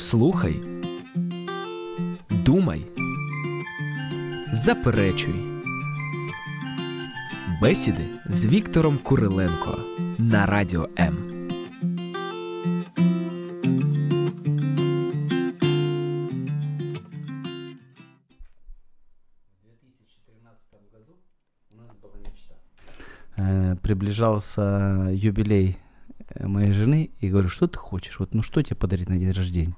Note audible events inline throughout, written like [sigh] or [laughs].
Слухай, думай, заперечуй. Бесіди з Віктором Куриленко на радіо М. Э, приближался юбилей моей жены, и говорю, что ты хочешь? Вот, ну что тебе подарить на день рождения?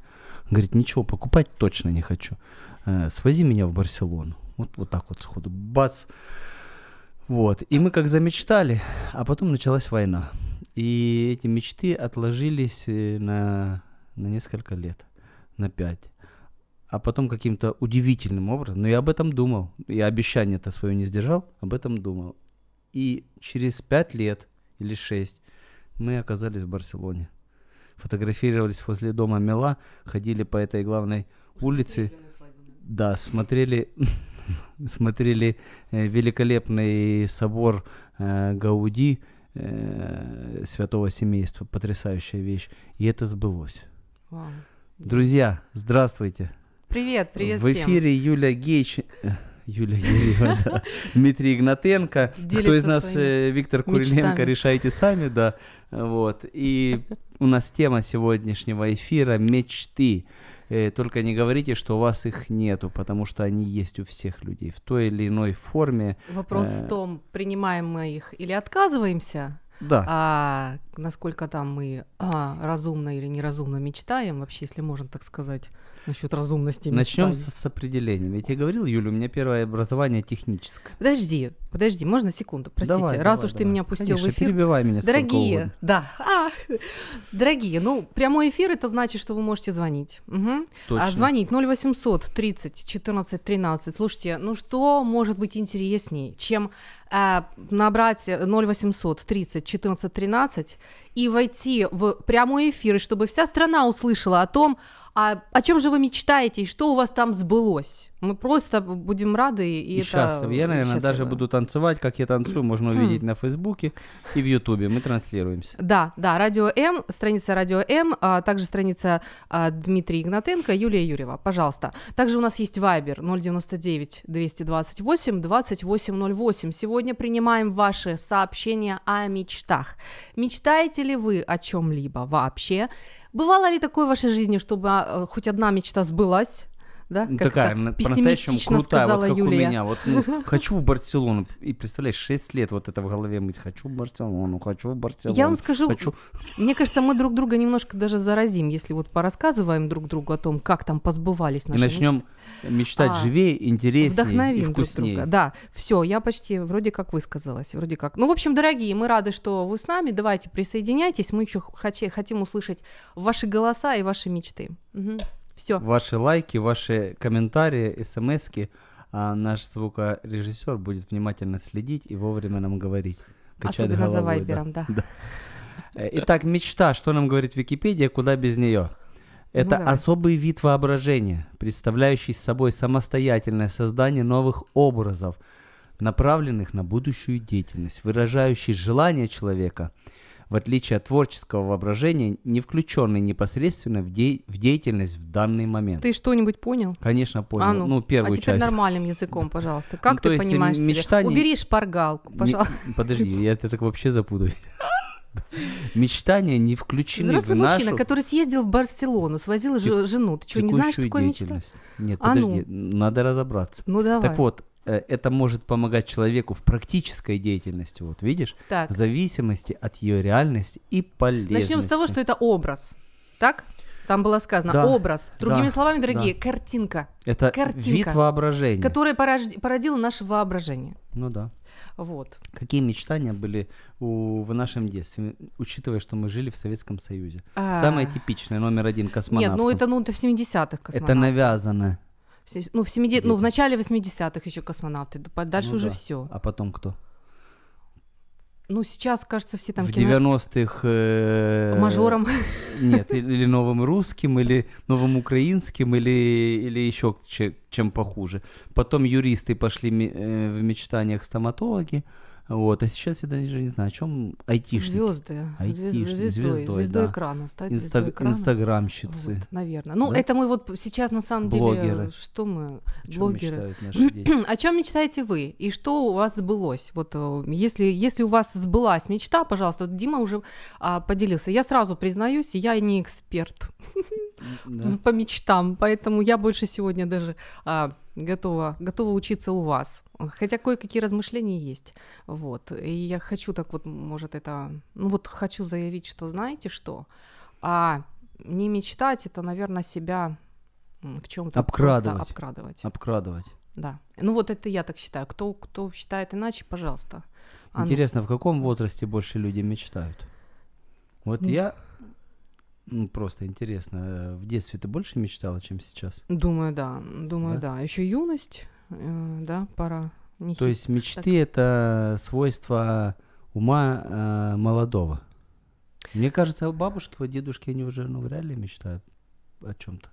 Говорит, ничего, покупать точно не хочу. Э, свози меня в Барселону. Вот, вот так вот сходу. Бац. Вот. И мы как замечтали, а потом началась война. И эти мечты отложились э, на, на несколько лет, на пять. А потом каким-то удивительным образом, но я об этом думал, я обещание-то свое не сдержал, об этом думал. И через пять лет или шесть мы оказались в Барселоне. Фотографировались возле дома Мела, ходили по этой главной улице. Да, смотрели, [laughs] смотрели э, великолепный собор э, Гауди э, Святого Семейства. Потрясающая вещь. И это сбылось. Вау. Друзья, здравствуйте. Привет, привет В всем. эфире Юля Гейч... Юля Юрьева, да. [laughs] Дмитрий Игнатенко. Кто из нас э, Виктор Куриленко, мечтами. решайте сами, да. Вот. И у нас тема сегодняшнего эфира «Мечты». Э, Только не говорите, что у вас их нету, потому что они есть у всех людей в той или иной форме. Вопрос Э, в том, принимаем мы их или отказываемся, Да, а насколько там мы а, разумно или неразумно мечтаем, вообще, если можно так сказать, насчет разумности начнем мечтаний. с, с определением. Я тебе говорил, Юля, у меня первое образование техническое. Подожди, подожди, можно секунду, простите, Давай, раз давай, уж ты давай. меня пустил Конечно, в эфир. перебивай меня Дорогие, да, а, [laughs] дорогие, ну, прямой эфир это значит, что вы можете звонить. Мгм. Точно. А звонить 0800 30 14 13. Слушайте, ну что может быть интересней, чем э, набрать 0800 30 14 13 и войти в прямой эфир, и чтобы вся страна услышала о том, а, о чем же вы мечтаете и что у вас там сбылось. Мы просто будем рады и, И, это счастлив. Я, наверное, даже счастливы. буду танцевать, как я танцую, можно увидеть на Фейсбуке и в Ютубе. Мы транслируемся. Да, да, Радио М, страница Радио М, а также страница а, Дмитрия Игнатенко, Юлия Юрьева, пожалуйста. Также у нас есть Вайбер 099 228 2808. Сегодня принимаем ваши сообщения о мечтах. Мечтаете ли вы о чем-либо вообще? Бывало ли такое в вашей жизни, чтобы а, хоть одна мечта сбылась? Да, Ну, такая, на- по-настоящему крутая, вот как Юлия. у меня. Вот, ну, [laughs] хочу в Барселону. И представляешь, 6 лет вот это в голове мысль. Хочу в Барселону, хочу в Барселону. Я вам скажу, Хочу... Мне кажется, мы друг друга немножко даже заразим, если вот порассказываем друг другу о том, как там позбывались И наши начнем мечтать А, живее, мечты. интереснее Вдохновим и друг вкуснее. друга. Да, все, я почти вроде как высказалась, вроде как. Ну, в общем, дорогие, мы рады, что вы с нами. Давайте присоединяйтесь. Мы еще хотим услышать ваши голоса и ваши мечты. Все. Ваши лайки, ваши комментарии, смски. А наш звукорежиссер будет внимательно следить и вовремя нам говорить. Качать Особенно за головой, да. вайбером, да. Э, Итак, мечта. Что нам говорит Википедия? Куда без нее? Это Ну, давай. особый вид воображения, представляющий собой самостоятельное создание новых образов, направленных на будущую деятельность, выражающий желание человека, в отличие от творческого воображения, не включенный непосредственно в, де- в деятельность в данный момент. Ты что-нибудь понял? Конечно, понял. А ну, ну, первую а теперь часть. нормальным языком, пожалуйста. Как Ну, ты понимаешь м- себя? не- Убери шпаргалку, пожалуйста. [laughs] Подожди, я это так вообще запутаюсь. [laughs] Мечтания не включены Взрослый в нашу мужчина, который съездил в Барселону, свозил же- жену. Ты что, не знаешь, что такое мечта? Нет, А ну. подожди, надо разобраться. Ну давай. Так вот, это может помогать человеку в практической деятельности, вот видишь, Так, в зависимости от ее реальности и полезности. начнем с того, что это образ. Так? Там было сказано Да, образ. Другими да, словами, дорогие, картинка, это картинка, вид воображения. которая порож- породила наше воображение. Ну да. Вот. Какие мечтания были у, в нашем детстве, учитывая, что мы жили в Советском Союзе? А. Самое типичное, номер один, космонавт. Нет, ну это, ну, это в 70-х космонавты. Это навязано. Ну, в, 70... ну, в начале 80-х еще космонавты. Дальше Ну уже да. все. А потом кто? Ну, сейчас, кажется, все там в кино- 90-х... э, мажором. [laughs] Нет, или, новым русским, или новым украинским, или, или еще че- чем похуже. Потом юристы пошли э, в мечтаниях стоматологи, Вот, а сейчас я даже не знаю, о чем айтишник. Звезды. Айтишник, звездой, звездой, звездой да. экрана. Стать Инста- звездой экрана. инстаграмщицы. Вот, наверное. Ну, Да? это мы вот сейчас на самом деле... Блогеры. Что мы? О чем Блогеры. [clears throat] наши дети? О чем мечтаете вы? И что у вас сбылось? Вот э, если, если у вас сбылась мечта, пожалуйста, вот Дима уже а, поделился. Я сразу признаюсь, я не эксперт Да. [laughs] по мечтам, поэтому я больше сегодня даже а, готова, готова учиться у вас. Хотя кое-какие размышления есть. Вот. И я хочу так вот, может, это... Ну вот хочу заявить, что знаете что? А не мечтать, это, наверное, себя в чем-то Обкрадывать. обкрадывать. Обкрадывать. Да. Ну вот это я так считаю. Кто, кто считает иначе, пожалуйста. А ну. Интересно, в каком возрасте больше люди мечтают? Вот М. я, ну просто интересно, э, в детстве ты больше мечтала, чем сейчас? Думаю, да. Думаю, Да? да. Еще юность, э, да, пора. Не То хит- есть мечты это свойство ума э, молодого. Мне кажется, бабушки, вот дедушки, они уже ну, вряд ли мечтают о чем-то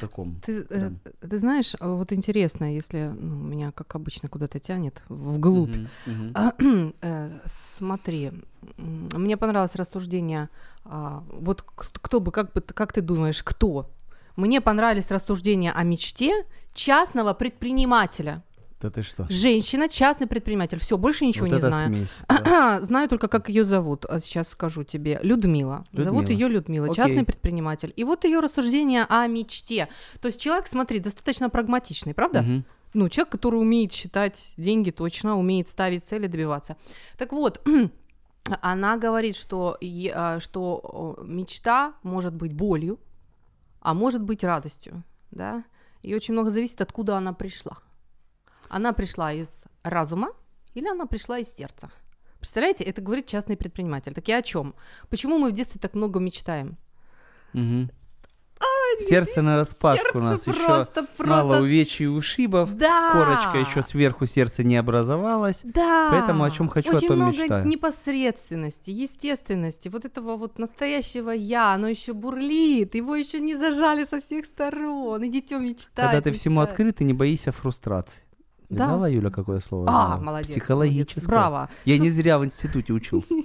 таком. Ты, э, Да. ты знаешь, а вот интересно, если ну, меня, как обычно, куда-то тянет вглубь. Мгм. А, [clears throat] э, смотри, мне понравилось рассуждение. а, вот кто бы, как бы, как ты думаешь, кто? Мне понравились рассуждения о мечте частного предпринимателя. Да ты что? Женщина, частный предприниматель. Все, больше ничего вот не знаю. смесь. [clears throat] да. Знаю только, как ее зовут. А Сейчас скажу тебе. Людмила. Зовут Людмила. ее Людмила, Окей. частный предприниматель. И вот ее рассуждение о мечте. То есть человек, смотри, достаточно прагматичный, правда? Мгм. Ну, человек, который умеет считать деньги точно, умеет ставить цели, добиваться. Так вот, [clears throat] она говорит, что, а, что мечта может быть болью, а может быть радостью, да? И очень много зависит, откуда она пришла. Она пришла из разума или она пришла из сердца? Представляете, это говорит частный предприниматель. Так я о чем? Почему мы в детстве так много мечтаем? Мгм. Сердце на распашку у нас еще просто, мало просто... увечий и ушибов. Да! Корочка еще сверху сердца не образовалась. Да. Поэтому о чём хочу, о Очень том много мечтаю. непосредственности, естественности, вот этого вот настоящего я, оно еще бурлит, его еще не зажали со всех сторон. Идите мечтать. Когда ты всему мечтать. открыт и не боишься фрустрации. Да. Видала, Юля, какое слово? А, знала? молодец. Психологическое. молодец, Браво. Я не зря в институте учился. [laughs]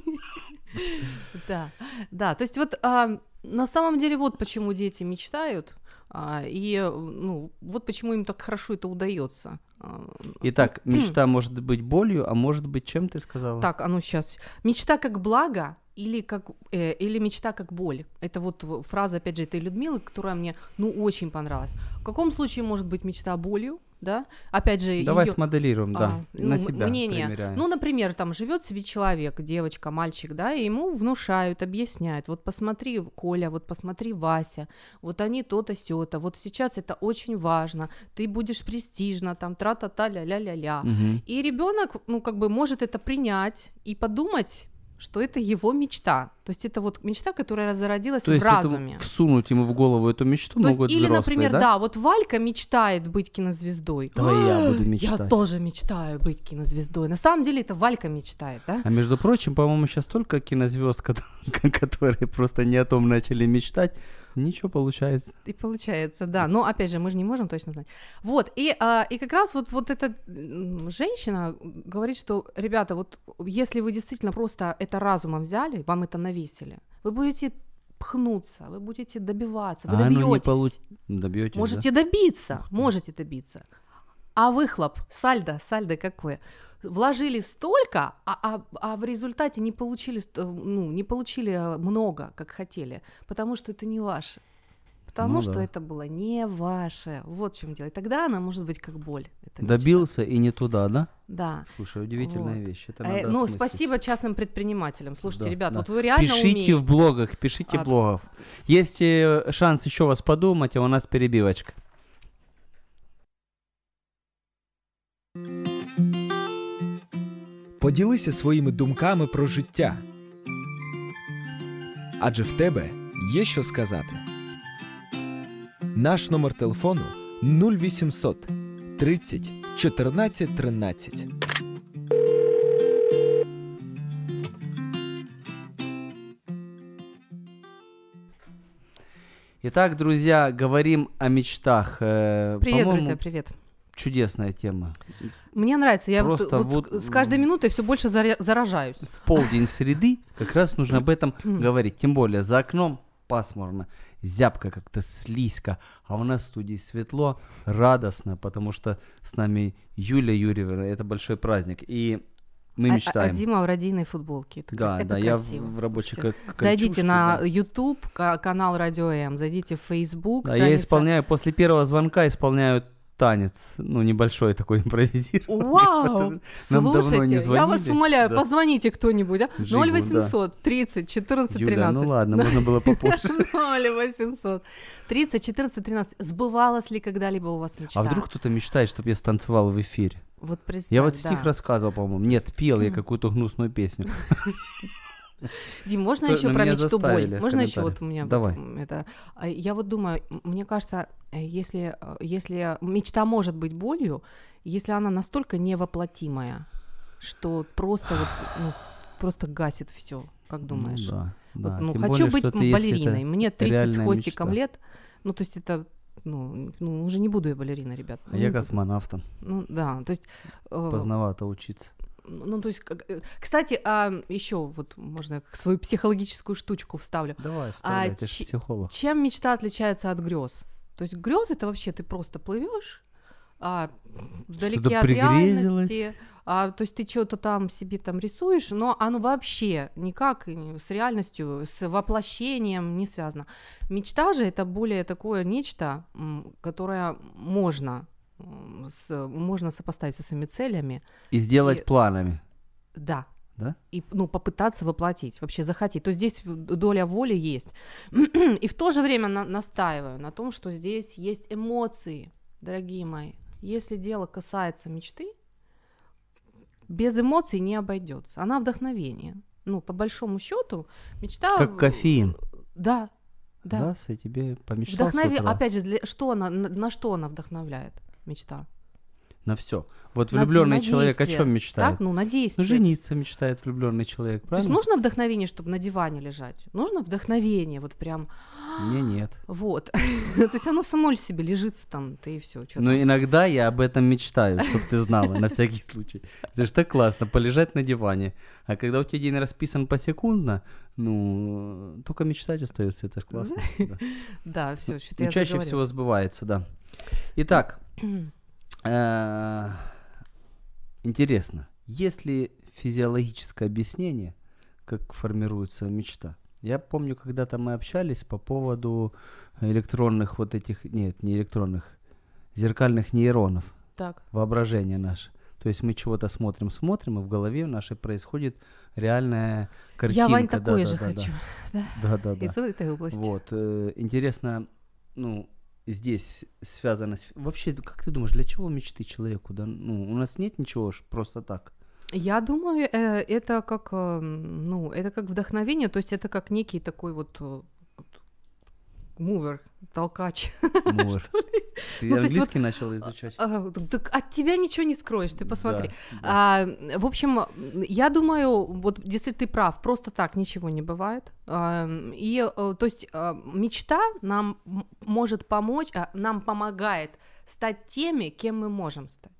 Да, да. То есть вот а, на самом деле вот почему дети мечтают, а, и ну вот почему им так хорошо это удается. А, Итак, мечта может быть болью, а может быть чем ты сказала? Так, а ну сейчас. Мечта как благо или как э, или мечта как боль. Это вот фраза, опять же, этой Людмилы, которая мне ну очень понравилась. В каком случае может быть мечта болью, да? Опять же, Давай её- смоделируем, да. а, на ну, м- себя мнение. примеряем. Ну, например, там живет себе человек, девочка, мальчик, да, и ему внушают, объясняют, вот посмотри, Коля, вот посмотри, Вася, вот они то-то, сё-то, вот сейчас это очень важно, ты будешь престижно, там, тра-та-та, ля-ля-ля-ля. Мгм. И ребенок, ну, как бы может это принять и подумать, что это его мечта. То есть это вот мечта, которая зародилась То в есть разуме. этому всунуть ему в голову эту мечту То есть, могут или, взрослые, например, да? да? вот Валька мечтает быть кинозвездой. Давай я буду Я мечтать. тоже мечтаю быть кинозвездой. На самом деле это Валька мечтает, да? А между прочим, по-моему, сейчас столько кинозвезд, [laughs] которые просто не о том начали мечтать. Ничего получается. И получается, да. Но опять же, мы же не можем точно знать. Вот, и, а, и как раз вот, вот эта женщина говорит, что, ребята, вот если вы действительно просто это разумом взяли, вам это навесили, вы будете пхнуться, вы будете добиваться, вы а добьетесь. получ... Добьетесь, да? Можете добиться, Ух ты. можете добиться. А выхлоп, сальдо, сальдо какое? Вложили столько, а, а, а в результате не получили, ну, не получили э, много, как хотели, потому что это не ваше. Потому Ну что да. это было не ваше. Вот в чем дело. И тогда она может быть как боль. эта мечта. Добился и не туда, да? Да. Слушай, удивительная Вот. вещь. Это Э, ну, осмыслить. спасибо частным предпринимателям. Слушайте, Да, ребят, да. вот вы реально Пишите умеете. в блогах, пишите А, блогов. Есть э, шанс еще вас подумать, а у нас перебивочка. Поділися своїми думками про життя. Адже в тебе є що сказати. Наш номер телефону 0800 30 14 13. Итак, друзья, говорим о мечтах. Э, Привет, по-моему, друзья, привет. чудесная тема. Мне нравится, я вот, Просто вот вот с каждой минутой все больше заря- заражаюсь. В полдень среды как раз нужно об этом говорить. Тем более за окном пасмурно, зябко как-то, слизко. А у нас в студии светло, радостно, потому что с нами Юлия Юрьевна. Это большой праздник. И мы А- а- мечтаем. А, Дима в родийной футболке. Это, Да, это да, я в, красиво. в рабочей Слушайте, ка- Зайдите на да. YouTube, ка- канал Радио М, зайдите в Facebook. Да, я исполняю, после первого звонка исполняю танец, ну, небольшой такой [laughs] импровизированный. Вау! Слушайте, я вас умоляю, Да. позвоните кто-нибудь, а? Живо, 0800 30 14 13. Юля, ну ладно, можно было попозже. 0800 30 14 13. Сбывалась ли когда-либо у вас мечта? А вдруг кто-то мечтает, чтобы я станцевал в эфире? Вот представь, Я вот да. стих рассказывал, по-моему. Нет, пел я какую-то гнусную песню. [laughs] [laughs] Дим, можно Что- еще ну, про мечту боль? Можно еще вот у меня вот, Давай. это. а, Я вот думаю, мне кажется, э, если э, если мечта может быть болью, если она настолько невоплотимая, что просто вот ну, просто гасит все, как думаешь? Ну, да, Вот, да. ну, Тем хочу более, быть балериной. Мне 30 с хвостиком мечта. лет. Ну, то есть это ну, ну, уже не буду я балерина, ребят. А Ну, я буду. космонавтом. Ну, да, то есть... э, Поздновато учиться. Ну, то есть, э, кстати, а, еще вот можно свою психологическую штучку вставлю. Давай, А вставляй, ты ж чи- психолог. Чем мечта отличается от грез? То есть грез это вообще ты просто плывешь, а, вдалеке от реальности, а, то есть ты что-то там себе там рисуешь, но оно вообще никак с реальностью, с воплощением не связано. Мечта же это более такое нечто, которое можно с- можно сопоставить со своими целями, И сделать И- планами. да. Да? И ну, попытаться воплотить, вообще захотеть. То здесь доля воли есть. [clears throat] И в то же время на- настаиваю на том, что здесь есть эмоции, дорогие мои. Если дело касается мечты, без эмоций не обойдется. Она вдохновение. Ну, по большому счету, мечта... Как кофеин. Да, да. Раз, и тебе помечтал Вдохнови... Опять же, для... что она, на, на что она вдохновляет, мечта? На все. Вот влюбленный на человек о чем мечтает? Так, ну, на действие. Ну, жениться мечтает влюбленный человек, То есть правильно? нужно вдохновение, чтобы на диване лежать? Нужно вдохновение, вот прям, Мне нет. вот. [laughs] То есть оно само себе лежит там, ты и все. Но иногда я об этом мечтаю, чтобы ты знала, на всякий случай. Это ж так классно, полежать на диване. А когда у тебя день расписан посекундно, ну, только мечтать остается, это ж классно. [laughs] да. Все, что-то Ну, чаще всего сбывается, да. Итак, интересно, есть ли физиологическое объяснение, как формируется мечта? Я помню, когда-то мы общались по поводу электронных вот этих, нет, не электронных, зеркальных нейронов, Так, воображение наше. То есть мы чего-то смотрим, смотрим, и в голове нашей происходит реальная картинка. я, Вань, да, такое да, же да, хочу. [laughs] Да. Да, да, да. Из этой области. Вот, э, интересно, ну, здесь связано с... Вообще, как ты думаешь, для чего мечты человеку? Да? Ну, у нас нет ничего просто так. Я думаю, э, это как, э, ну, это как вдохновение, то есть это как некий такой вот э, вот мувер, толкач. [laughs] Мур. Ты Ну, английский начал изучать? А, Так от тебя ничего не скроешь, ты посмотри. Да, да. А, в общем, я думаю, вот действительно ты прав, просто так ничего не бывает. А, и, э, то есть, а, мечта нам может помочь, а, нам помогает стать теми, кем мы можем стать.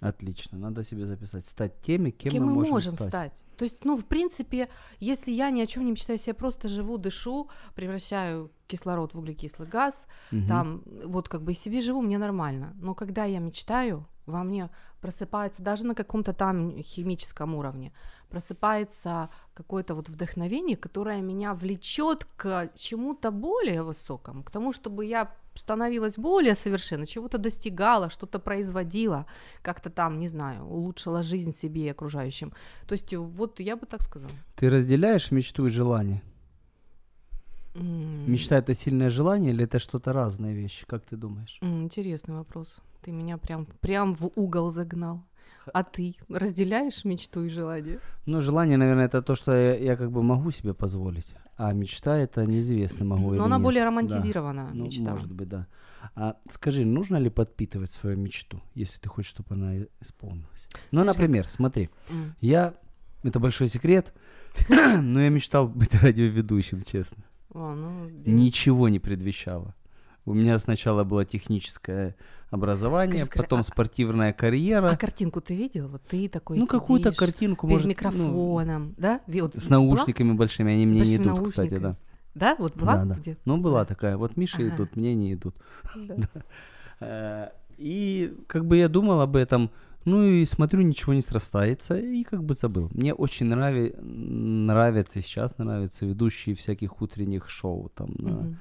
Отлично, надо себе записать. Стать теми, кем, Кем, мы, мы можем, можем стать. стать. То есть, ну, в принципе, если я ни о чем не мечтаю, если я просто живу, дышу, превращаю кислород в углекислый газ, Мгм. там вот как бы и себе живу, мне нормально. Но когда я мечтаю, во мне просыпается даже на каком-то там химическом уровне, просыпается какое-то вот вдохновение, которое меня влечет к чему-то более высокому, к тому, чтобы я становилась более совершенной, чего-то достигала, что-то производила, как-то там, не знаю, улучшила жизнь себе и окружающим. То есть вот я бы так сказала. Ты разделяешь мечту и желание? М, Мечта это сильное желание или это что-то разные вещи? Как ты думаешь? м, Интересный вопрос. Ты меня прям, прям в угол загнал. А ты разделяешь мечту и желание? Ну, желание, наверное, это то, что я, я как бы могу себе позволить. А мечта это неизвестно, могу или Но она нет. более Да. романтизирована, Ну, мечта. может быть, да. А скажи, нужно ли подпитывать свою мечту, если ты хочешь, чтобы она исполнилась? Ну, например, смотри, М. я, это большой секрет, [coughs] но я мечтал быть [laughs] радиоведущим, честно. О, ну, Ничего не предвещало. У меня сначала было техническое образование, Скажи, скажи, потом а- спортивная карьера. А картинку ты видел? Вот ты такой ну, какую-то картинку, перед может, ну, микрофоном, да? Ви- вот с была? наушниками большими, они мне не Большими идут, кстати, наушниками. да. Да, вот была Да, да. где? Ну, была такая. Вот Миша Ага. идут, мне не идут. Да. [laughs] Э, И как бы я думал об этом, ну и смотрю, ничего не срастается, и как бы забыл. Мне очень нрави... нравятся, сейчас нравятся ведущие всяких утренних шоу, там, на Мгм.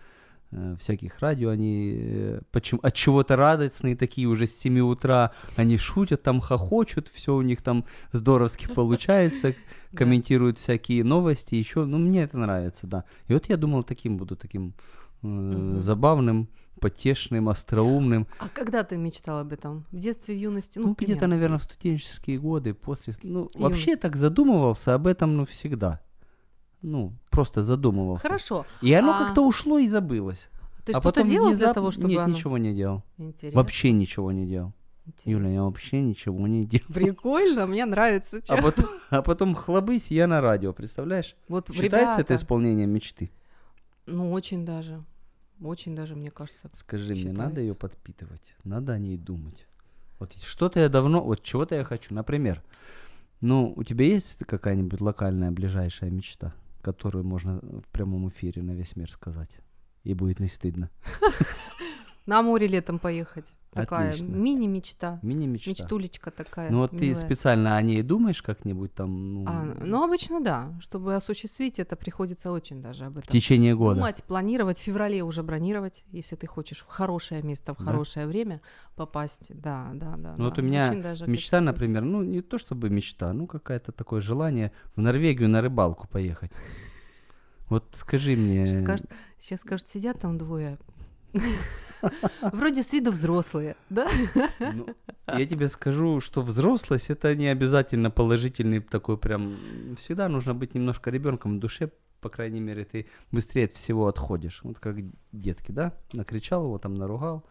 э, всяких радио, они э, почему, от чего-то радостные такие, уже с 7 утра они шутят, там хохочут, все у них там здоровски [laughs] получается, комментируют всякие новости, еще, ну мне это нравится, да. И вот я думал, таким буду, таким э, забавным, потешным, остроумным. А когда ты мечтал об этом? В детстве, в юности? Ну, Ну, где-то, наверное, в студенческие годы, после... Ну, вообще Юность. так задумывался об этом, ну, всегда. Ну, просто задумывался. Хорошо. И оно А как-то ушло и забылось. Ты а что-то делал для внезапно- того, чтобы Нет, оно- ничего не делал. Интересно. Вообще ничего не делал. Юля, интересно. я вообще ничего не делал. Прикольно, мне нравится. А чё. потом, а потом хлобысь, я на радио, представляешь? Вот Считается это ребята, исполнением мечты? Ну, очень даже. Очень даже, мне кажется. Скажи мне, надо ее Считается. подпитывать? Надо о ней думать. Вот что-то я давно, вот чего-то я хочу. Например, ну, у тебя есть какая-нибудь локальная ближайшая мечта, которую можно в прямом эфире на весь мир сказать? И будет не стыдно. [laughs] На море летом поехать. Такая мини-мечта. Мини-мечта. Мечтулечка такая. Ну вот ты милая. специально о ней думаешь как-нибудь там, ну, А, ну, обычно да. Чтобы осуществить это, приходится очень даже об в этом течение года? думать, планировать. В феврале уже бронировать, если ты хочешь в хорошее место, в Да? хорошее время попасть. Да, да, да. Ну вот да. у меня Мечта, например, ну не то чтобы мечта, ну какое-то такое желание в Норвегию на рыбалку поехать. [laughs] Вот скажи мне, Сейчас скажут, сейчас скажут, сидят там двое. [laughs] Вроде с виду взрослые, да? ну, я тебе скажу, что взрослость это не обязательно положительный такой прям. Всегда нужно быть немножко ребенком в душе, по крайней мере, ты быстрее от всего отходишь. Вот как детки, да? Накричал его, там наругал.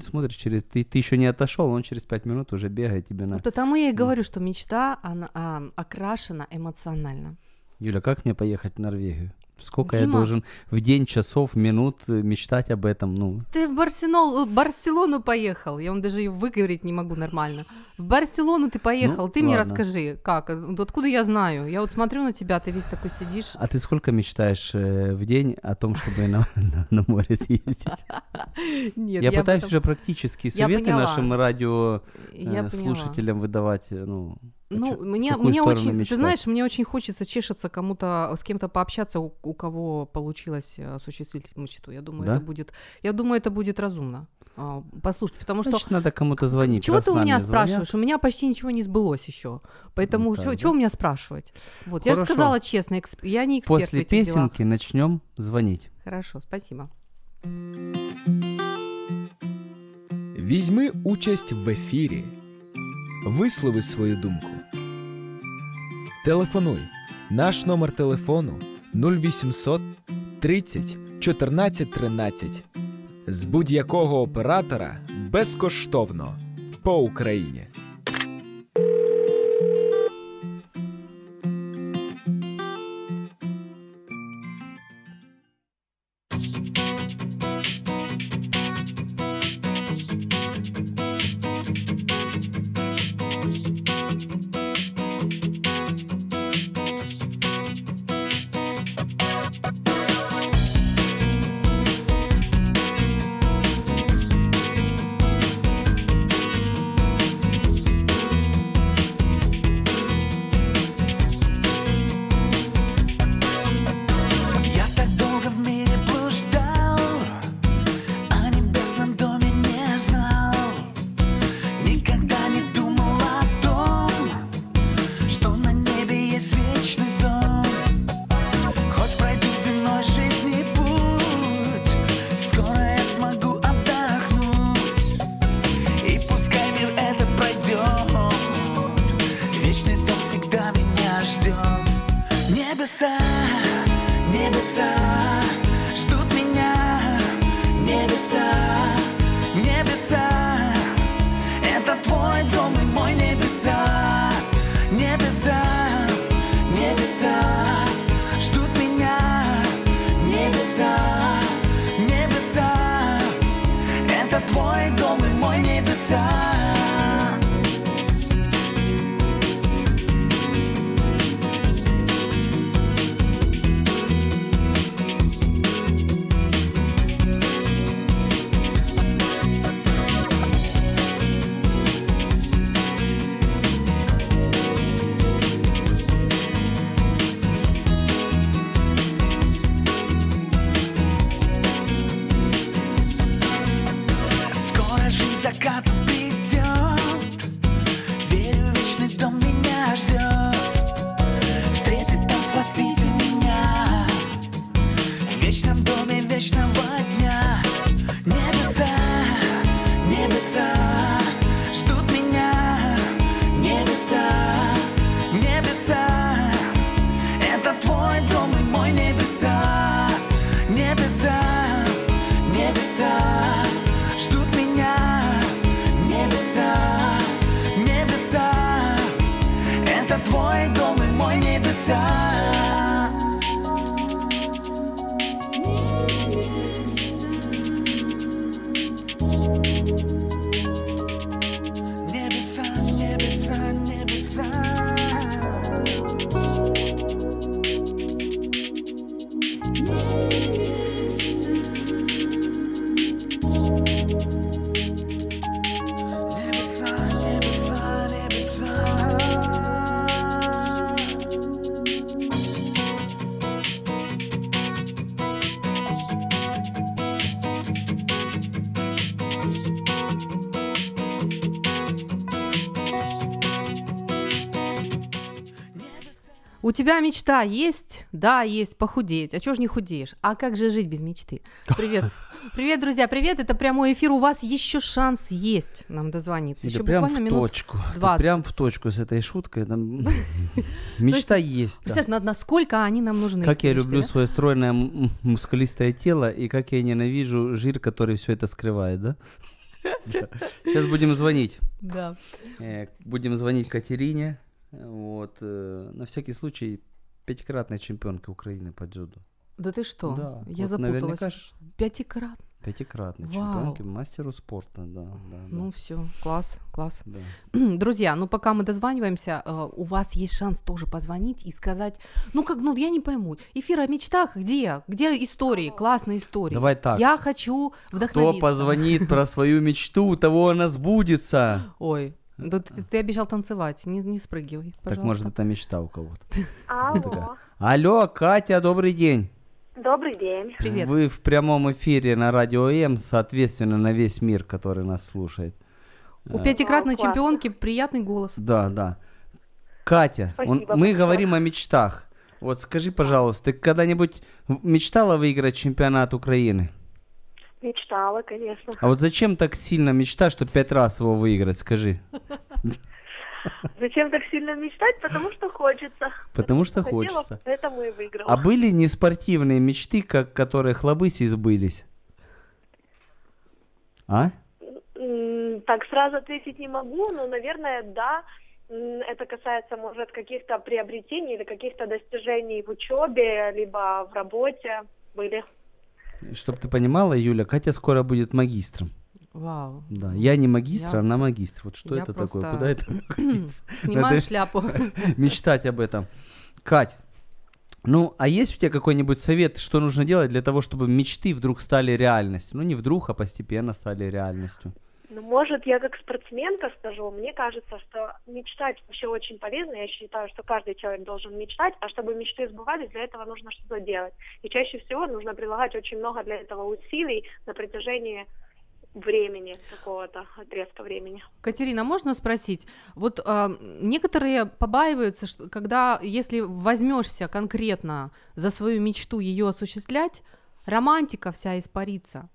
Смотришь, через ты, ты еще не отошел, он через пять минут уже бегает тебе на. Вот потому я и говорю, что мечта, она а, окрашена эмоционально. Юля, как мне поехать в Норвегию? Сколько я Дима. должен в день, часов, минут э, мечтать об этом? Ну, Ты в Барселону, в Барселону поехал, я вам даже ее выговорить не могу нормально. В Барселону ты поехал, Ну, ты мне ладно. расскажи, как, вот откуда я знаю? Я вот смотрю на тебя, ты весь такой сидишь. а ты сколько мечтаешь э, в день о том, чтобы на, [laughs] на- на море съездить? [laughs] Нет, Я об пытаюсь этом- уже практические Я советы нашим радио я э, поняла. слушателям выдавать. э, Ну, Ну, чё- в мне, какую мне сторону очень, мечтать? ты знаешь, мне очень хочется чешется кому-то, с кем-то пообщаться, у, у кого получилось э, осуществить мечту. Я думаю, Да? это будет, я думаю, это будет разумно. А, Послушать, потому что Значит, надо кому-то звонить. Чего раз ты у нам меня не звонят. спрашиваешь? У меня почти ничего не сбылось еще. Поэтому Ну, чего, так, чего да? у меня спрашивать? Вот, я же Хорошо. сказала честно, эксп- я не эксперт в После этих делах. песенки начнем звонить. Хорошо, спасибо. Візьми участь в ефірі. Вислови свою думку. Телефонуй. Наш номер телефону 0800 30 14 13. З будь-якого оператора безкоштовно по Україні. Тебя мечта есть? Да, есть, похудеть. А чего ж не худеешь? А как же жить без мечты? Привет. [laughs] Привет, друзья, привет. Это прямой эфир. У вас еще шанс есть нам дозвониться. Еще прям в буквально минут точку. Ты 20. прям в точку с этой шуткой. там [laughs] [laughs] Мечта есть. Представляешь, на- насколько они нам нужны? Как я люблю свое стройное мускулистое тело, и как я ненавижу жир, который все это скрывает, да? Сейчас будем звонить. Да. Э, Будем звонить Катерине. Вот. э, На всякий случай, пятикратная чемпионка Украины по дзюдо. Да ты что? Да. Я вот запуталась. Наверняка ж Пятикрат. пятикратной Вау. чемпионки, мастеру спорта, да, да, да. Ну все, класс, класс. да. [clears throat] Друзья, ну пока мы дозваниваемся, э, у вас есть шанс тоже позвонить и сказать, ну как, ну я не пойму, эфир о мечтах где? Где истории, классные истории? Давай так. Я хочу Кто вдохновиться. позвонит про [laughs] свою мечту, того она сбудется. Ой, да ты, ты обещал танцевать, не, не спрыгивай, пожалуйста. Так может это мечта у кого-то. [laughs] Алло, Алло, Катя, добрый день. добрый день. Привет. Вы в прямом эфире на радио М, соответственно, на весь мир, который нас слушает. У пятикратной чемпионки приятный голос. Да, да. Катя, он- мы большое. говорим о мечтах. Вот скажи, пожалуйста, ты когда-нибудь мечтала выиграть чемпионат Украины? Мечтала, конечно. А вот зачем так сильно мечта, что пять раз его выиграть, скажи? Зачем так сильно мечтать? Потому что хочется. Потому что Хотела, хочется. Поэтому и выиграла. А были неспортивные мечты, как которые хлобыси сбылись? А? Так сразу ответить не могу, но, наверное, да. Это касается, может, каких-то приобретений или каких-то достижений в учебе, либо в работе были. Чтоб ты понимала, Юля, Катя скоро будет магистром. Вау. Да, я не магистр, Я- она магистр. Вот что я это такое? просто Куда это [laughs] годится? Снимаю Надо шляпу. [laughs] мечтать об этом. Кать, ну, а есть у тебя какой-нибудь совет, что нужно делать для того, чтобы мечты вдруг стали реальностью? Ну, не вдруг, а постепенно стали реальностью. Ну, может, я как спортсменка скажу, мне кажется, что мечтать вообще очень полезно. Я считаю, что каждый человек должен мечтать, а чтобы мечты сбывались, для этого нужно что-то делать. И чаще всего нужно прилагать очень много для этого усилий на протяжении времени, какого-то отрезка времени. Катерина, можно спросить? Вот а, некоторые побаиваются, что, когда, если возьмешься конкретно за свою мечту ее осуществлять, романтика вся испарится.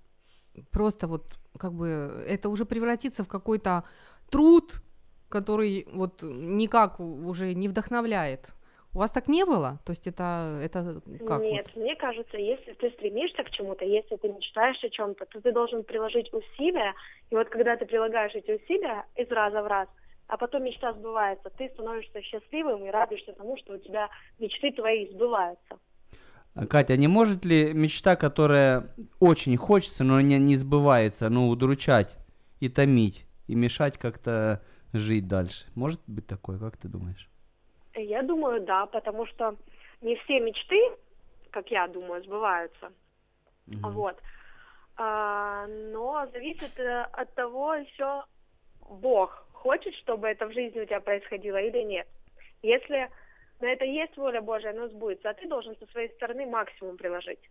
Просто вот как бы это уже превратится в какой-то труд, который вот никак уже не вдохновляет. У вас так не было? То есть это, это как? вот? Нет, мне кажется, если ты стремишься к чему-то, если ты мечтаешь о чем-то, то ты должен приложить усилия. И вот когда ты прилагаешь эти усилия из раза в раз, а потом мечта сбывается, ты становишься счастливым и радуешься тому, что у тебя мечты твои сбываются. А, Катя, не может ли мечта, которая очень хочется, но не, не сбывается, ну, удручать и томить? и мешать как-то жить дальше. Может быть такое, как ты думаешь? Я думаю, да, потому что не все мечты, как я думаю, сбываются. Мгм. Вот. А, но зависит э, от того еще Бог хочет, чтобы это в жизни у тебя происходило или нет. Если на это есть воля Божья, оно сбудется, а ты должен со своей стороны максимум приложить.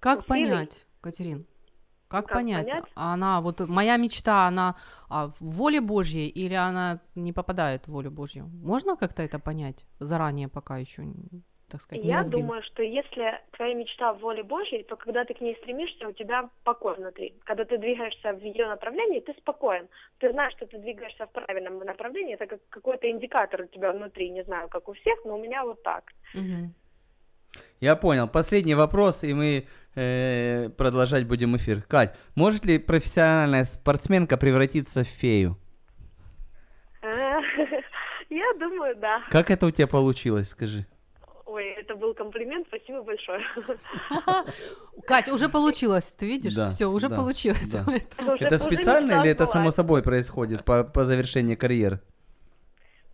Как усилий. понять, Катерин? Как, Как понять? понять? Она, вот моя мечта, она а, в воле Божьей или она не попадает в волю Божью? Можно как-то это понять заранее, пока еще, так сказать, не Я разбилась? думаю, что если твоя мечта в воле Божьей, то когда ты к ней стремишься, у тебя покой внутри. Когда ты двигаешься в ее направлении, ты спокоен. Ты знаешь, что ты двигаешься в правильном направлении, это как какой-то индикатор у тебя внутри, не знаю, как у всех, но у меня вот так. Мгм. Я понял. Последний вопрос, и мы э, продолжать будем эфир. Кать, может ли профессиональная спортсменка превратиться в фею? Э, [laughs] Я думаю, да. Как это у тебя получилось, скажи? Это был комплимент, спасибо большое. [laughs] Катя, уже получилось, ты видишь? Да, Все, уже да, получилось. да. [laughs] Уже- Это уже специально мечта или это само собой происходит по, по завершении карьеры?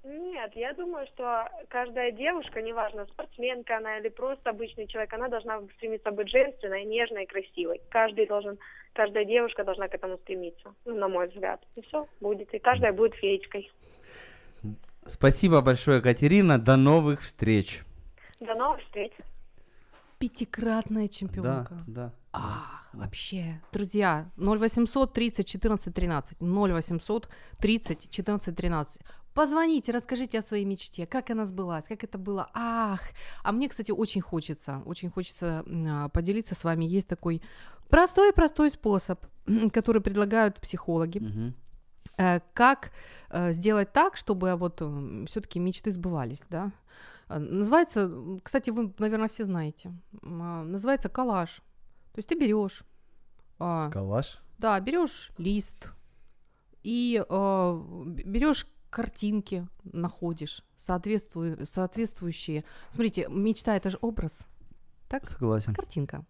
Нет, я думаю, что каждая девушка, неважно, спортсменка она или просто обычный человек, она должна стремиться быть женственной, нежной, красивой. Каждый должен, каждая девушка должна к этому стремиться, ну, на мой взгляд. И все будет, и каждая будет феечкой. Спасибо большое, Катерина. До новых встреч. До новых встреч. Пятикратная Да, чемпионка. да. А, вообще. Друзья, 0800 30 14 13. 0800 30 14 13. Позвоните, расскажите о своей мечте, как она сбылась, как это было. Ах, а мне, кстати, очень хочется, очень хочется а, поделиться с вами. Есть такой простой-простой способ, [clears throat] который предлагают психологи. Э, как э, сделать так, чтобы вот все-таки мечты сбывались, да? Э, Называется, кстати, вы, наверное, все знаете, а, называется коллаж. То есть ты берешь, а, Калаш. да, берешь лист и берешь картинки, находишь соответствую- соответствующие. Смотрите, мечта это же образ, так? Согласен. картинка.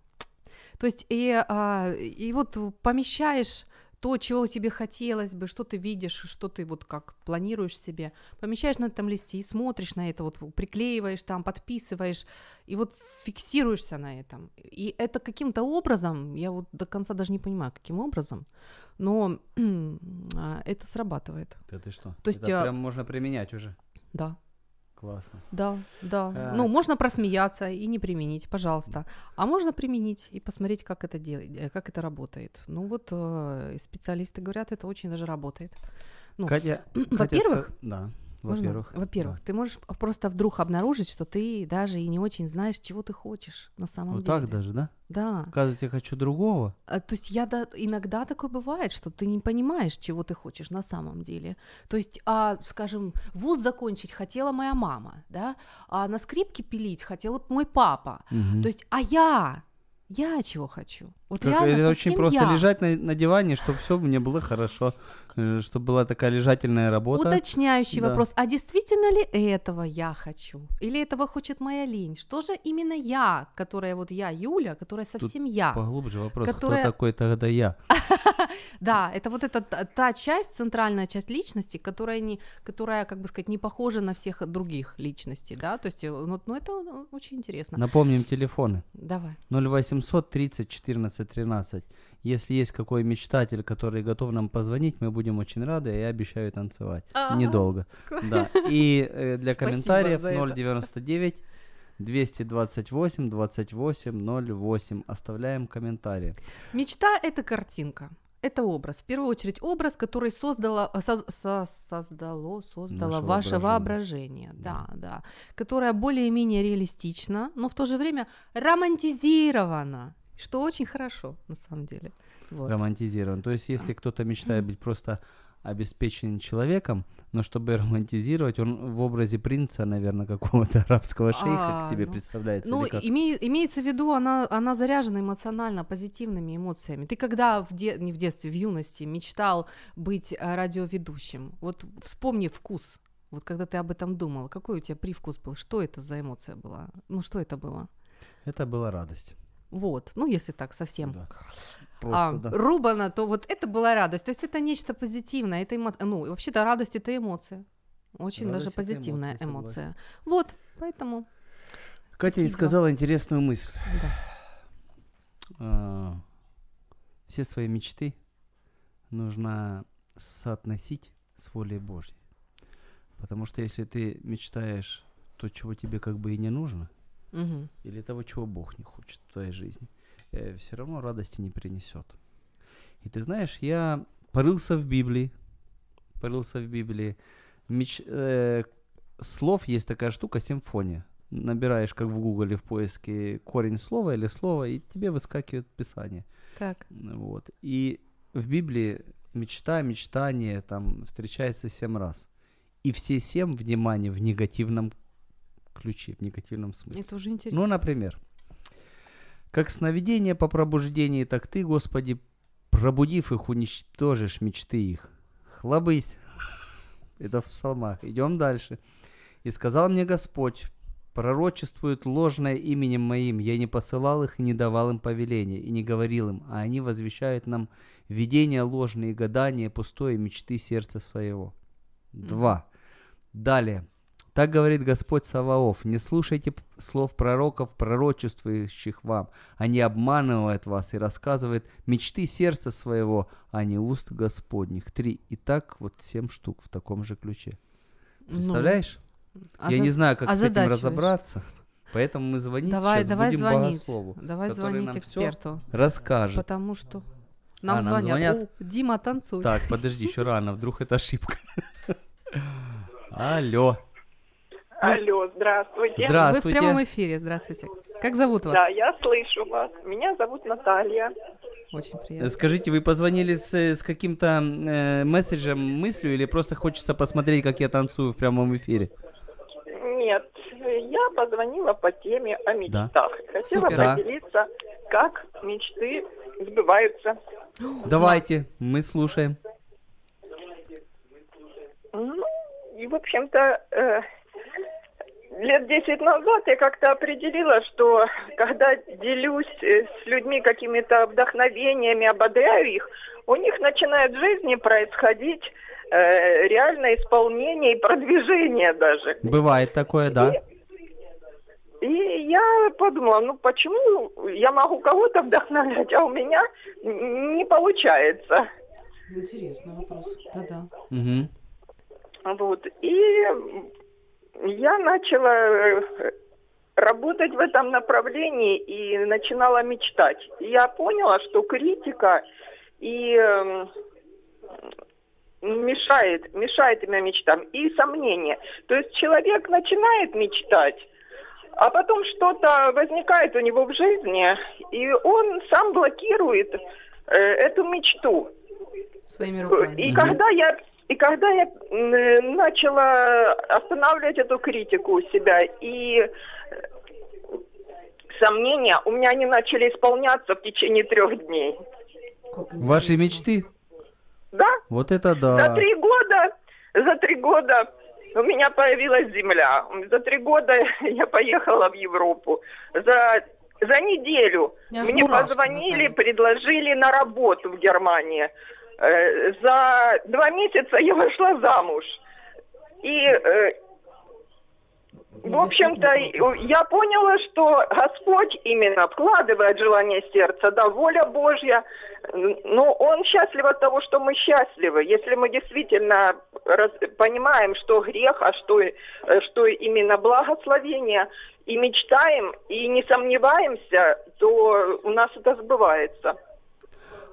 То есть и, а, и вот помещаешь то, чего тебе хотелось бы, что ты видишь, что ты вот как планируешь себе, помещаешь на этом листе и смотришь на это, вот приклеиваешь там, подписываешь, и вот фиксируешься на этом. И это каким-то образом, я вот до конца даже не понимаю, каким образом, но [clears throat] а, это срабатывает. Да ты что? То есть, Это а- прям можно применять уже. Да, Классно. да, да. А. Ну, можно просмеяться и не применить, пожалуйста. А можно применить и посмотреть, как это делает, э, как это работает. Ну вот э, специалисты говорят, это очень даже работает. Ну, Катя, [clears throat] Катя во-первых, ска- да, Во-первых. Во-первых, да. ты можешь просто вдруг обнаружить, что ты даже и не очень знаешь, чего ты хочешь на самом Вот деле. так даже, да? Да. Оказывается, я хочу другого. А, То есть я да, иногда такое бывает, что ты не понимаешь, чего ты хочешь на самом деле. То есть, а, скажем, вуз закончить хотела моя мама, да, а на скрипке пилить хотел мой папа. Мгм. То есть, а я, я чего хочу? Вот Как- реально это очень просто я. лежать на, на диване, чтобы все мне было хорошо, чтобы была такая лежательная работа. Уточняющий Да. вопрос, а действительно ли этого я хочу? Или этого хочет моя лень? Что же именно я, которая вот я, Юля, которая совсем я? Поглубже вопрос, которая- кто такой тогда я? [laughs] Да, это вот эта та, часть, центральная часть личности, которая, не, которая, как бы сказать, не похожа на всех других личностей, да, то есть, э, ну, ну, это ну, очень интересно. Напомним телефоны. Давай. 0800 30 14 13. Если есть какой мечтатель, который готов нам позвонить, мы будем очень рады, я обещаю танцевать. Ага. Недолго. Да. И э, для Спасибо комментариев за это. 099 228 28 08. Оставляем комментарии. Мечта — это картинка. Это образ. В первую очередь образ, который создало, э, соз- со- создало, создало Наше ваше воображение. воображение. Да, да. Которое более-менее реалистично, но в то же время романтизировано, что очень хорошо на самом деле. Вот. Романтизирован. То есть, если кто-то мечтает быть просто обеспеченным человеком, но чтобы романтизировать, он в образе принца, наверное, какого-то арабского шейха А, к себе ну, представляется. Ну, име- имеется в виду, она, она заряжена эмоционально позитивными эмоциями. Ты когда в де- не в детстве, в юности мечтал быть э, радиоведущим, вот вспомни вкус. Вот когда ты об этом думал, какой у тебя привкус был? Что это за эмоция была? Ну, что это было? Это была радость. Вот, ну, если так совсем. Да. просто, а, да. рубано, то вот это была радость. То есть это нечто позитивное. Это эмо... Ну, и вообще-то радость это эмоция. Очень Радость даже позитивная эмоция, согласен. эмоция. Вот, поэтому, Катя Такие сказала интересную мысль. да. А, Все свои мечты нужно соотносить с волей Божьей. Потому что если ты мечтаешь то, чего тебе как бы и не нужно, Мгм. или того, чего Бог не хочет в твоей жизни, все равно радости не принесет. И ты знаешь, я порылся в Библии, порылся в Библии. Меч- э, слов есть такая штука симфония. Набираешь, как в Гугле в поиске корень слова или слова, и тебе выскакивает Писание. Так. Вот. И в Библии мечта, мечтание там встречается семь раз. И все семь, внимание, в негативном ключе, в негативном смысле. Это уже интересно. Ну, например, как сновидение по пробуждении, так ты, Господи, пробудив их, уничтожишь мечты их. Хлобысь. [laughs] Это в псалмах. Идем дальше. И сказал мне Господь, пророчествуют ложное именем моим. Я не посылал их и не давал им повеления, и не говорил им, а они возвещают нам видения ложные, гадания, пустое мечты сердца своего. Два. Далее. Так говорит Господь Саваоф, не слушайте слов пророков, пророчествующих вам. Они обманывают вас и рассказывают мечты сердца своего, а не уст Господних. Три. И так вот семь штук в таком же ключе. Ну, Представляешь? а Я за- не знаю, как с этим разобраться. Поэтому мы звонить Давай, сейчас давай будем звонить. Богослову, Давай который нам эксперту. расскажет. Потому что нам, А, нам звонят. звонят? О, Дима, танцуй. Так, подожди, еще рано, вдруг это ошибка. [laughs] Алло. Алло, здравствуйте. Вы в Здравствуйте. прямом эфире. Здравствуйте. Как зовут вас? Да, я слышу вас. Меня зовут Наталья. Очень Э, приятно. Скажите, вы позвонили с, с каким-то э, месседжем, мыслью, или просто хочется посмотреть, как я танцую в прямом эфире? Нет, я позвонила по теме о мечтах. Хотела Супер. Да. поделиться, как мечты сбываются. [gasps] Давайте, мы слушаем. Ну, и, в общем-то, э, лет 10 назад я как-то определила, что когда делюсь э, с людьми какими-то вдохновениями, ободряю их, у них начинает в жизни происходить э, реальное исполнение и продвижение даже. Бывает такое, да? И я подумала, ну почему я могу кого-то вдохновлять, а у меня не получается. Интересный вопрос. Да-да. Мгм. Вот. И я начала э, работать в этом направлении и начинала мечтать. Я поняла, что критика и эм, мешает, мешает именно мечтам. И сомнения. То есть человек начинает мечтать, а потом что-то возникает у него в жизни, и он сам блокирует э, эту мечту. Своими руками. И когда я и когда я м, начала останавливать эту критику у себя и э, сомнения, у меня они начали исполняться в течение трех дней. Ваши мечты? Да, Вот это за да. три года, за три года у меня появилась земля. За три года [laughs] я поехала в Европу. За за неделю мне мурашки, позвонили, Наталья. предложили на работу в Германии. Э, За два месяца я вышла замуж. И, э, в Ну, общем-то, я поняла, что Господь именно вкладывает желание сердца, да, воля Божья. Но Он счастлив от того, что мы счастливы. Если мы действительно раз- понимаем, что грех, а что, э, что именно благословение, и мечтаем, и не сомневаемся, то у нас это сбывается.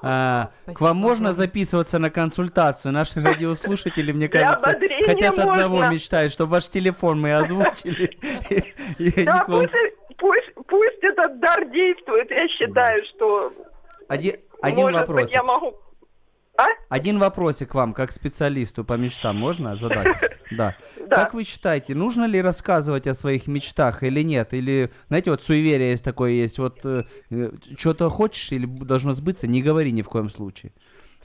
А, к вам можно записываться на консультацию? Наши радиослушатели, мне кажется, хотят одного мечтают, чтобы ваш телефон мы озвучили. [laughs] Да, пусть, этот дар действует. Я считаю, что Один, вопрос. я могу... А? Один вопросик вам, как специалисту по мечтам, можно задать? [laughs] Да. Да. Как вы считаете, нужно ли рассказывать о своих мечтах или нет? Или, знаете, вот суеверие есть такое, есть, вот что-то хочешь или должно сбыться, не говори ни в коем случае.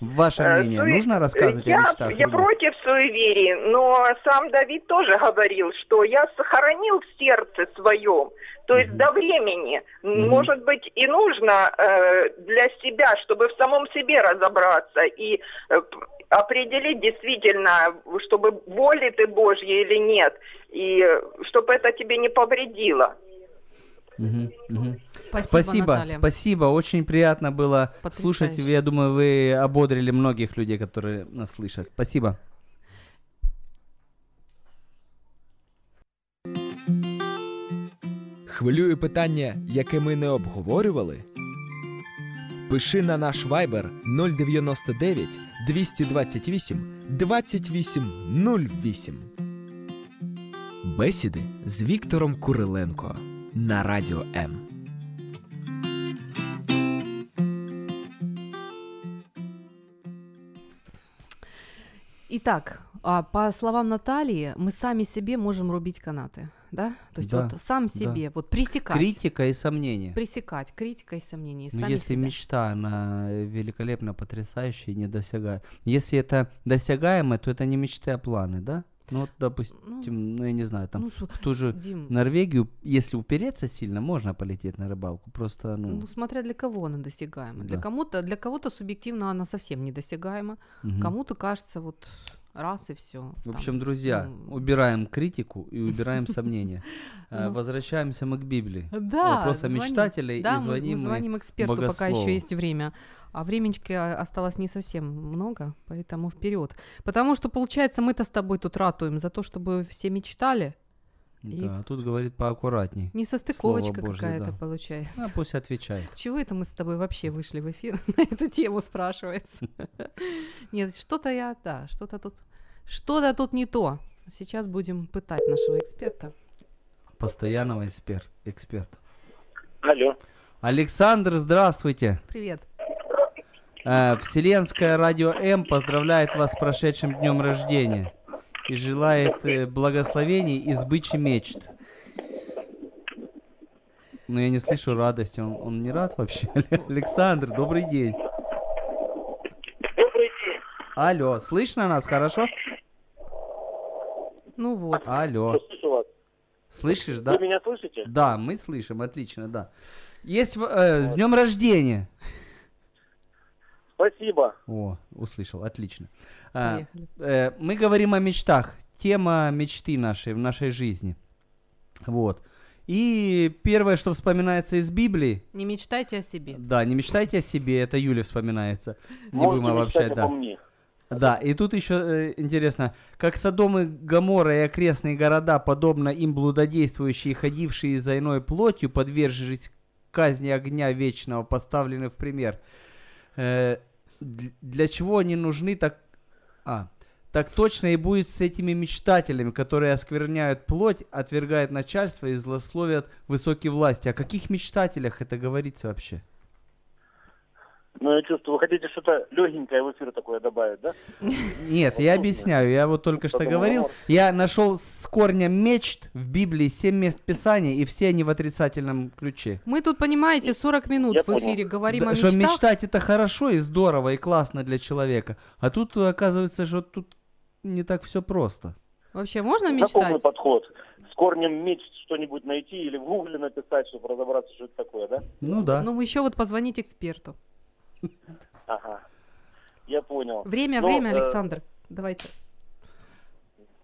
Ваше Э, мнение, суе- нужно рассказывать я, о мечтах? Я нет? против суеверий, но сам Давид тоже говорил, что я сохранил в сердце своем, то есть до времени. Мгм. Может быть, и нужно э, для себя, чтобы в самом себе разобраться и э, определить действительно, чтобы воли ты Божьей или нет, и чтобы это тебе не повредило. Мгм, мгм. Спасибо, Спасибо, Наталья. спасибо. Очень приятно было Потрясающе. слушать. Я думаю, вы ободрили многих людей, которые нас слышат. Спасибо. Хвилює питання, яке ми не обговорювали? Пиши на наш Viber 099 228 2808. Бесіди з Віктором Куриленко на Радіо М. Итак, а, по словам Натальи, мы сами себе можем рубить канаты, да? То есть Да, вот сам да. себе, вот пресекать. Критика и сомнения. Пресекать, критика и сомнения. Ну, сами если себя. мечта, она великолепно, потрясающая и недосягаемая. Если это досягаемо, то это не мечты, а планы, да? Ну, вот, допустим, ну, я не знаю, там ну, в ту же Дим, Норвегию, если упереться сильно, можно полететь на рыбалку. Просто, ну, ну смотря для кого она досягаема. Для Да. кому-то, для кого-то субъективно она совсем недосягаема. мгм. Кому-то кажется вот раз и все. В общем, друзья, убираем критику и [laughs] убираем сомнения. Э, Ну. Возвращаемся мы к Библии. Да, Вопрос о звоним. мечтателей и звоним мы звоним эксперту, пока еще есть время. А времечки а, осталось не совсем много, поэтому вперед. Потому что, получается, мы-то с тобой тут ратуем за то, чтобы все мечтали. И- Да, а тут говорит поаккуратней. Несостыковочка Слово Божье, какая-то да. получается. А пусть отвечает. Чего это мы с тобой вообще вышли в эфир [laughs] на эту тему, спрашивается? [laughs] Нет, что-то я, да, что-то тут, что-то тут не то. Сейчас будем пытать нашего эксперта. Постоянного эксперт, эксперта. Алло. Александр, здравствуйте. Привет. Э, Вселенское радио М поздравляет вас с прошедшим днем рождения и желает э, благословений и сбычи мечт. Но я не слышу радости. Он, он не рад вообще? [laughs] Александр, добрый день. Добрый день. Алло, слышно нас хорошо? Ну вот. Алло, слышишь, Вы да? меня слышите? Да, мы слышим, отлично, да. Есть в- э, с днем рождения. Спасибо. О, услышал, отлично. А, э, мы говорим о мечтах. Тема мечты нашей в нашей жизни. Вот. И первое, что вспоминается из Библии, Не мечтайте о себе. да, не мечтайте о себе, это Юля вспоминается. Не Можете будем обобщать, обо да. мне. Да, и тут еще э, интересно, как Содом и Гоморра и окрестные города, подобно им блудодействующие, ходившие за иной плотью, подвержились казни огня вечного, поставлены в пример. Э, для чего они нужны так... А, так точно и будет с этими мечтателями, которые оскверняют плоть, отвергают начальство и злословят высокие власти. О каких мечтателях это говорится вообще? Ну, я чувствую, вы хотите что-то легенькое в эфир такое добавить, да? Нет, я объясняю. Я вот только что говорил. Я нашел с корнем мечт в Библии семь мест Писания, и все они в отрицательном ключе. Мы тут, понимаете, 40 минут Я в понял. эфире говорим Да, о что мечтах. мечтать это хорошо и здорово, и классно для человека. А тут оказывается, что тут не так все просто. Вообще, можно мечтать? подход. С корнем мечт что-нибудь найти или в гугле написать, чтобы разобраться, что это такое, да? Ну да. Ну, еще вот позвонить эксперту. Ага. Я понял. Время, Ну, время, э, Александр. Давайте.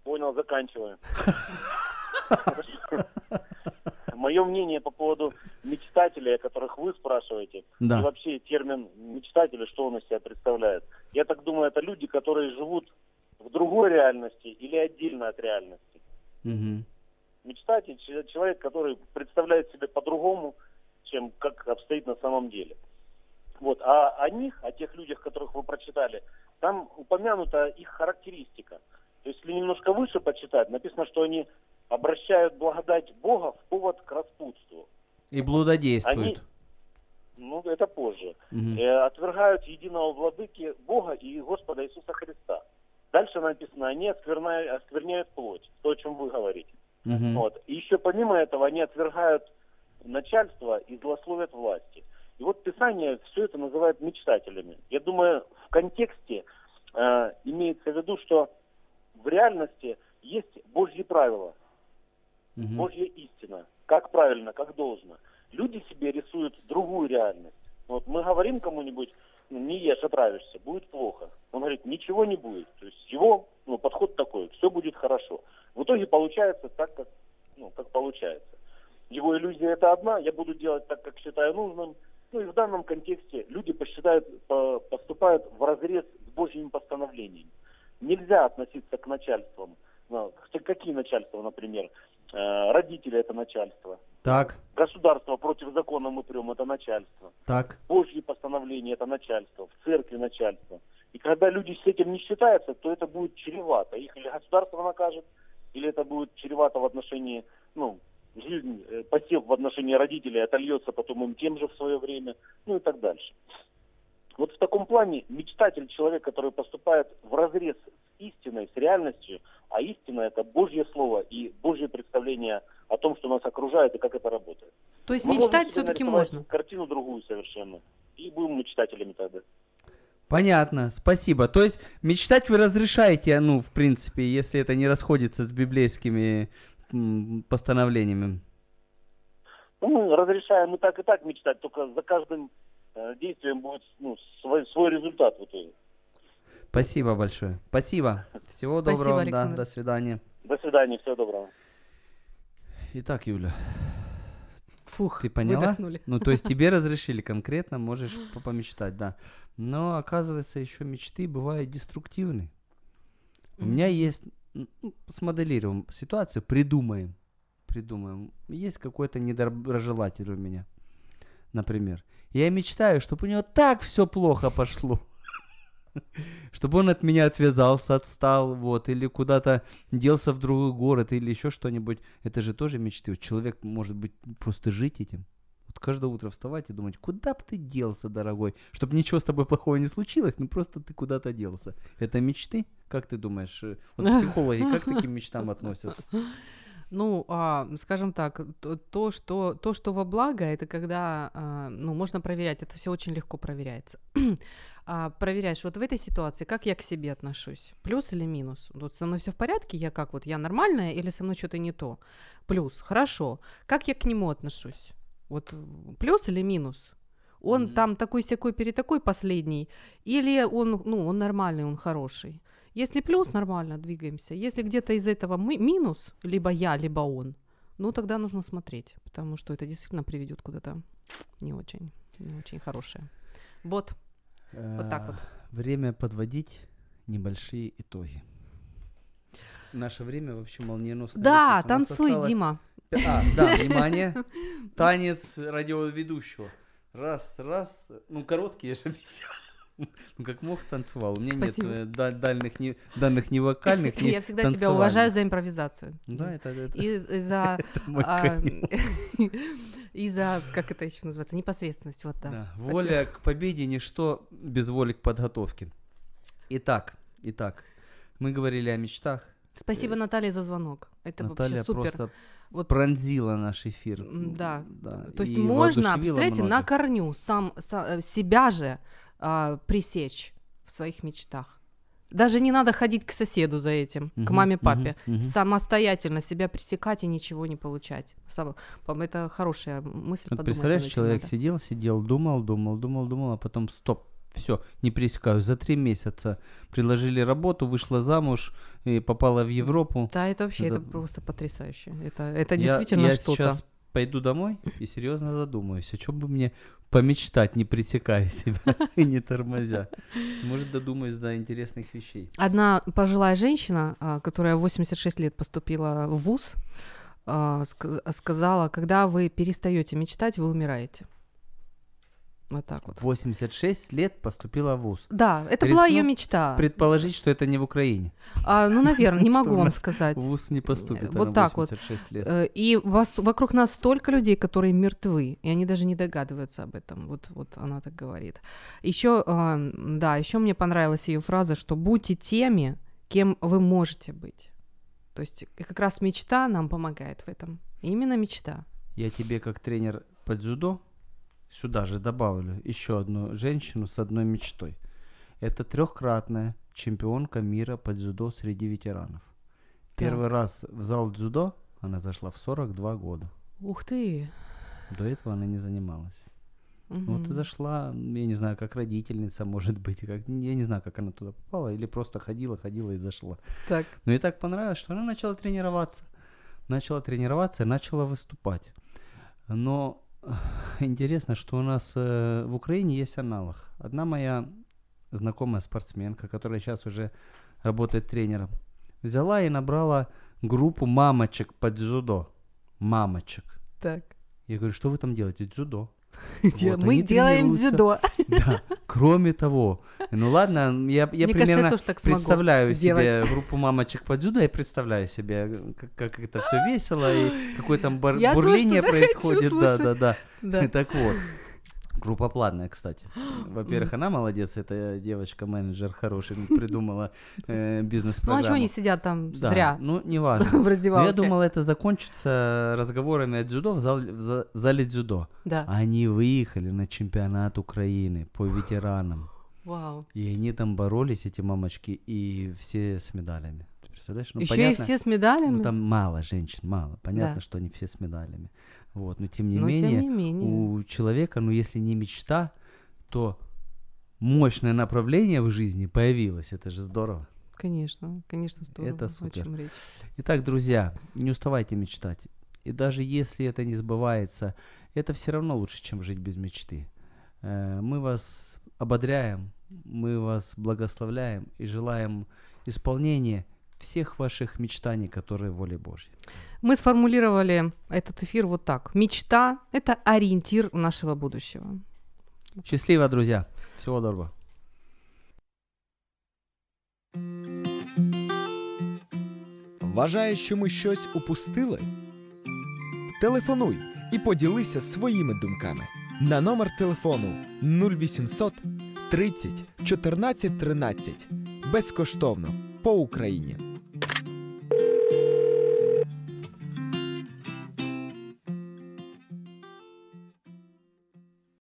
Понял, заканчиваю. Мое мнение по поводу мечтателей, о которых вы спрашиваете, Да. и вообще термин мечтатели, что он из себя представляет. Я так думаю, это люди, которые живут в другой реальности или отдельно от реальности. Мгм. Мечтатель че- человек, который представляет себя по-другому, чем как обстоит на самом деле. Вот. А о них, о тех людях, которых вы прочитали, там упомянута их характеристика. То есть, если немножко выше почитать, написано, что они обращают благодать Бога в повод к распутству. И блудодействуют. Они, ну, это позже. Мгм. Э, отвергают единого владыки Бога и Господа Иисуса Христа. Дальше написано, они оскверняют, оскверняют плоть, то, о чем вы говорите. Мгм. Вот. И еще помимо этого они отвергают начальство и злословят власти. И вот Писание все это называет мечтателями. Я думаю, в контексте э, имеется в виду, что в реальности есть Божьи правила, Мгм. Божья истина, как правильно, как должно. Люди себе рисуют другую реальность. Вот мы говорим кому-нибудь, ну, не ешь, отравишься, будет плохо. Он говорит, ничего не будет. То есть его ну, подход такой, все будет хорошо. В итоге получается так, как, ну, как получается. Его иллюзия это одна, я буду делать так, как считаю нужным. Ну и в данном контексте люди посчитают, по- поступают в разрез с Божьими постановлениями. Нельзя относиться к начальствам. Ну, какие начальства, например? Э, Родители это начальство. Так, Государство против закона мы прем, это начальство. так. Божьи постановления это начальство, в церкви начальство. И когда люди с этим не считаются, то это будет чревато. Их или государство накажет, или это будет чревато в отношении, ну, жизнь, э, посев в отношении родителей отольется потом им тем же в свое время, ну и так дальше. Вот в таком плане мечтатель человек, который поступает в разрез с истиной, с реальностью, а истина это Божье Слово и Божье представление о том, что нас окружает и как это работает. То есть Мы мечтать все-таки можно. Картину другую совершенно. И будем мечтателями тогда. Понятно, спасибо. То есть мечтать вы разрешаете, ну, в принципе, если это не расходится с библейскими постановлениями. Ну, мы разрешаем и так, и так мечтать, только за каждым э, действием будет ну, свой, свой результат в итоге. Спасибо большое. Спасибо. Всего Спасибо, доброго. Да, Александр. до свидания. До свидания, всего доброго. Итак, Юля, Фух, ты поняла? выдохнули. Ну, то есть [laughs] тебе разрешили конкретно, можешь по- помечтать, да. Но, оказывается, еще мечты бывают деструктивны. У меня есть, смоделируем ситуацию, придумаем, придумаем. Есть какой-то недоброжелатель у меня, например. Я мечтаю, чтобы у него так все плохо пошло. [laughs] Чтобы он от меня отвязался, отстал, вот, или куда-то делся в другой город, или еще что-нибудь. Это же тоже мечты. Человек может быть просто жить этим. Каждое утро вставать и думать, куда бы ты делся, дорогой, чтобы ничего с тобой плохого не случилось, ну просто ты куда-то делся. Это мечты? Как ты думаешь? э, Вот психологи как к таким мечтам относятся? Ну, а, скажем так, то, то, что, то, что во благо, это когда, а, ну, можно проверять, это все очень легко проверяется. [clears throat] А, проверяешь, вот в этой ситуации, как я к себе отношусь, плюс или минус? Вот со мной все в порядке, я как вот, я нормальная или со мной что-то не то? Плюс, хорошо. Как я к нему отношусь? Вот плюс или минус? Он Мгм. там такой секой перетакой последний, или он, ну, он нормальный, он хороший? Если плюс, нормально, двигаемся. Если где-то из этого мы, минус, либо я, либо он, ну тогда нужно смотреть, потому что это действительно приведет куда-то не очень, не очень хорошее. Вот, Вот так вот. Э, Время подводить небольшие итоги. Наше время вообще молниеносно. да, танцуй, осталось- Дима. А, да, [laughs] внимание. [laughs] Танец радиоведущего. Раз, раз. Ну, короткий, я же [laughs] обещал. Ну, как мог, танцевал. У меня Спасибо. нет э, да- дальних, не, данных не вокальных, ни Я всегда тебя уважаю за импровизацию. Да, это, это, И, и за, это а, и за, как это еще называется, непосредственность, вот да. Да, Спасибо. Воля к победе, ничто без воли к подготовке. Итак, итак, мы говорили о мечтах. Спасибо, Наталья, за звонок. Это Наталья вообще супер. просто Вот пронзила наш эфир. Да. да То есть и можно, представляете, на многих. корню сам, са- э, себя же а, пресечь в своих мечтах. Даже не надо ходить к соседу за этим, к Мгм, маме, папе. мгм, мгм. Самостоятельно себя пресекать и ничего не получать. Сам- это хорошая мысль. Вот подумать представляешь, человек надо. сидел, сидел, думал, думал, думал, думал, а потом стоп, все, не пресекаю. За три месяца предложили работу, вышла замуж и попала в Европу. Да, это вообще, это, Это- просто потрясающе. Это, это Я- действительно я, что-то. сейчас пойду домой и серьезно задумаюсь, о чем бы мне помечтать, не притекая себя [laughs] и не тормозя. Может, додумаюсь до интересных вещей. Одна пожилая женщина, а, которая в 86 лет поступила в ВУЗ, а, ска- сказала, когда вы перестаете мечтать, вы умираете. Вот так вот. 86 лет поступила в ВУЗ. Да, это была ее Рискну мечта. Предположить, что это не в Украине. А, ну, наверное, не [laughs] могу вам сказать. ВУЗ не поступит Вот она так вот. 86 лет. Э, И вас, вокруг нас столько людей, которые мертвы, и они даже не догадываются об этом. Вот, вот она так говорит. Еще, а, да, еще мне понравилась ее фраза, что будьте теми, кем вы можете быть. То есть как раз мечта нам помогает в этом. Именно мечта. Я тебе как тренер по дзюдо сюда же добавлю еще одну женщину с одной мечтой. Это трехкратная чемпионка мира по дзюдо среди ветеранов. Первый раз в зал дзюдо она зашла в 42 года. Ух ты. До этого она не занималась. Ну, Вот и зашла, я не знаю, как родительница, может быть, как, я не знаю, как она туда попала, или просто ходила, ходила и зашла. Так. Но ей так понравилось, что она начала тренироваться. Начала тренироваться и начала выступать. Но [laughs] интересно, что у нас э, в Украине есть аналог. Одна моя знакомая спортсменка, которая сейчас уже работает тренером, взяла и набрала группу мамочек по дзюдо. Мамочек. Так. Я говорю, что вы там делаете? Дзюдо. Вот, Мы делаем дзюдо. Да. Кроме того, ну ладно, я, я Мне кажется, примерно я представляю себе группу мамочек по дзюдо, я представляю себе, как, как это все весело и какое там тоже бурление [laughs] происходит. хочу, Да, да, да. Да. Так вот. Группа платная, кстати. [gasps] Во-первых, она молодец, эта девочка-менеджер хороший, [laughs] придумала э, Ну а бизнес-программу. чего они сидят там Да, зря Ну, [laughs] неважно. в Но раздевалке? я думал, это закончится разговорами о дзюдо в, зал- в за- в зале дзюдо. Да. Они выехали на чемпионат Украины по ветеранам. [gasps] Вау. И они там боролись, эти мамочки, и все с медалями. Ты представляешь? Ну, Еще и понятно, все с медалями? Ну, там мало женщин, мало. Понятно, Да. что они все с медалями. Вот, но тем не Но тем менее, не менее. у человека, ну, если не мечта, то мощное направление в жизни появилось. Это же здорово. Конечно, конечно, здорово. Это о супер. чем речь. Итак, друзья, не уставайте мечтать. И даже если это не сбывается, это все равно лучше, чем жить без мечты. Э, Мы вас ободряем, мы вас благословляем и желаем исполнения всех ваших мечтаний, которые воле Божьей. Мы сформулировали этот эфир вот так. Мечта – это ориентир нашего будущего. Счастливо, друзья. Всего доброго. Вважаєш, що ми щось упустили? Телефонуй і поділися своїми думками на номер телефону 0800 30 14 13 безкоштовно по Україні.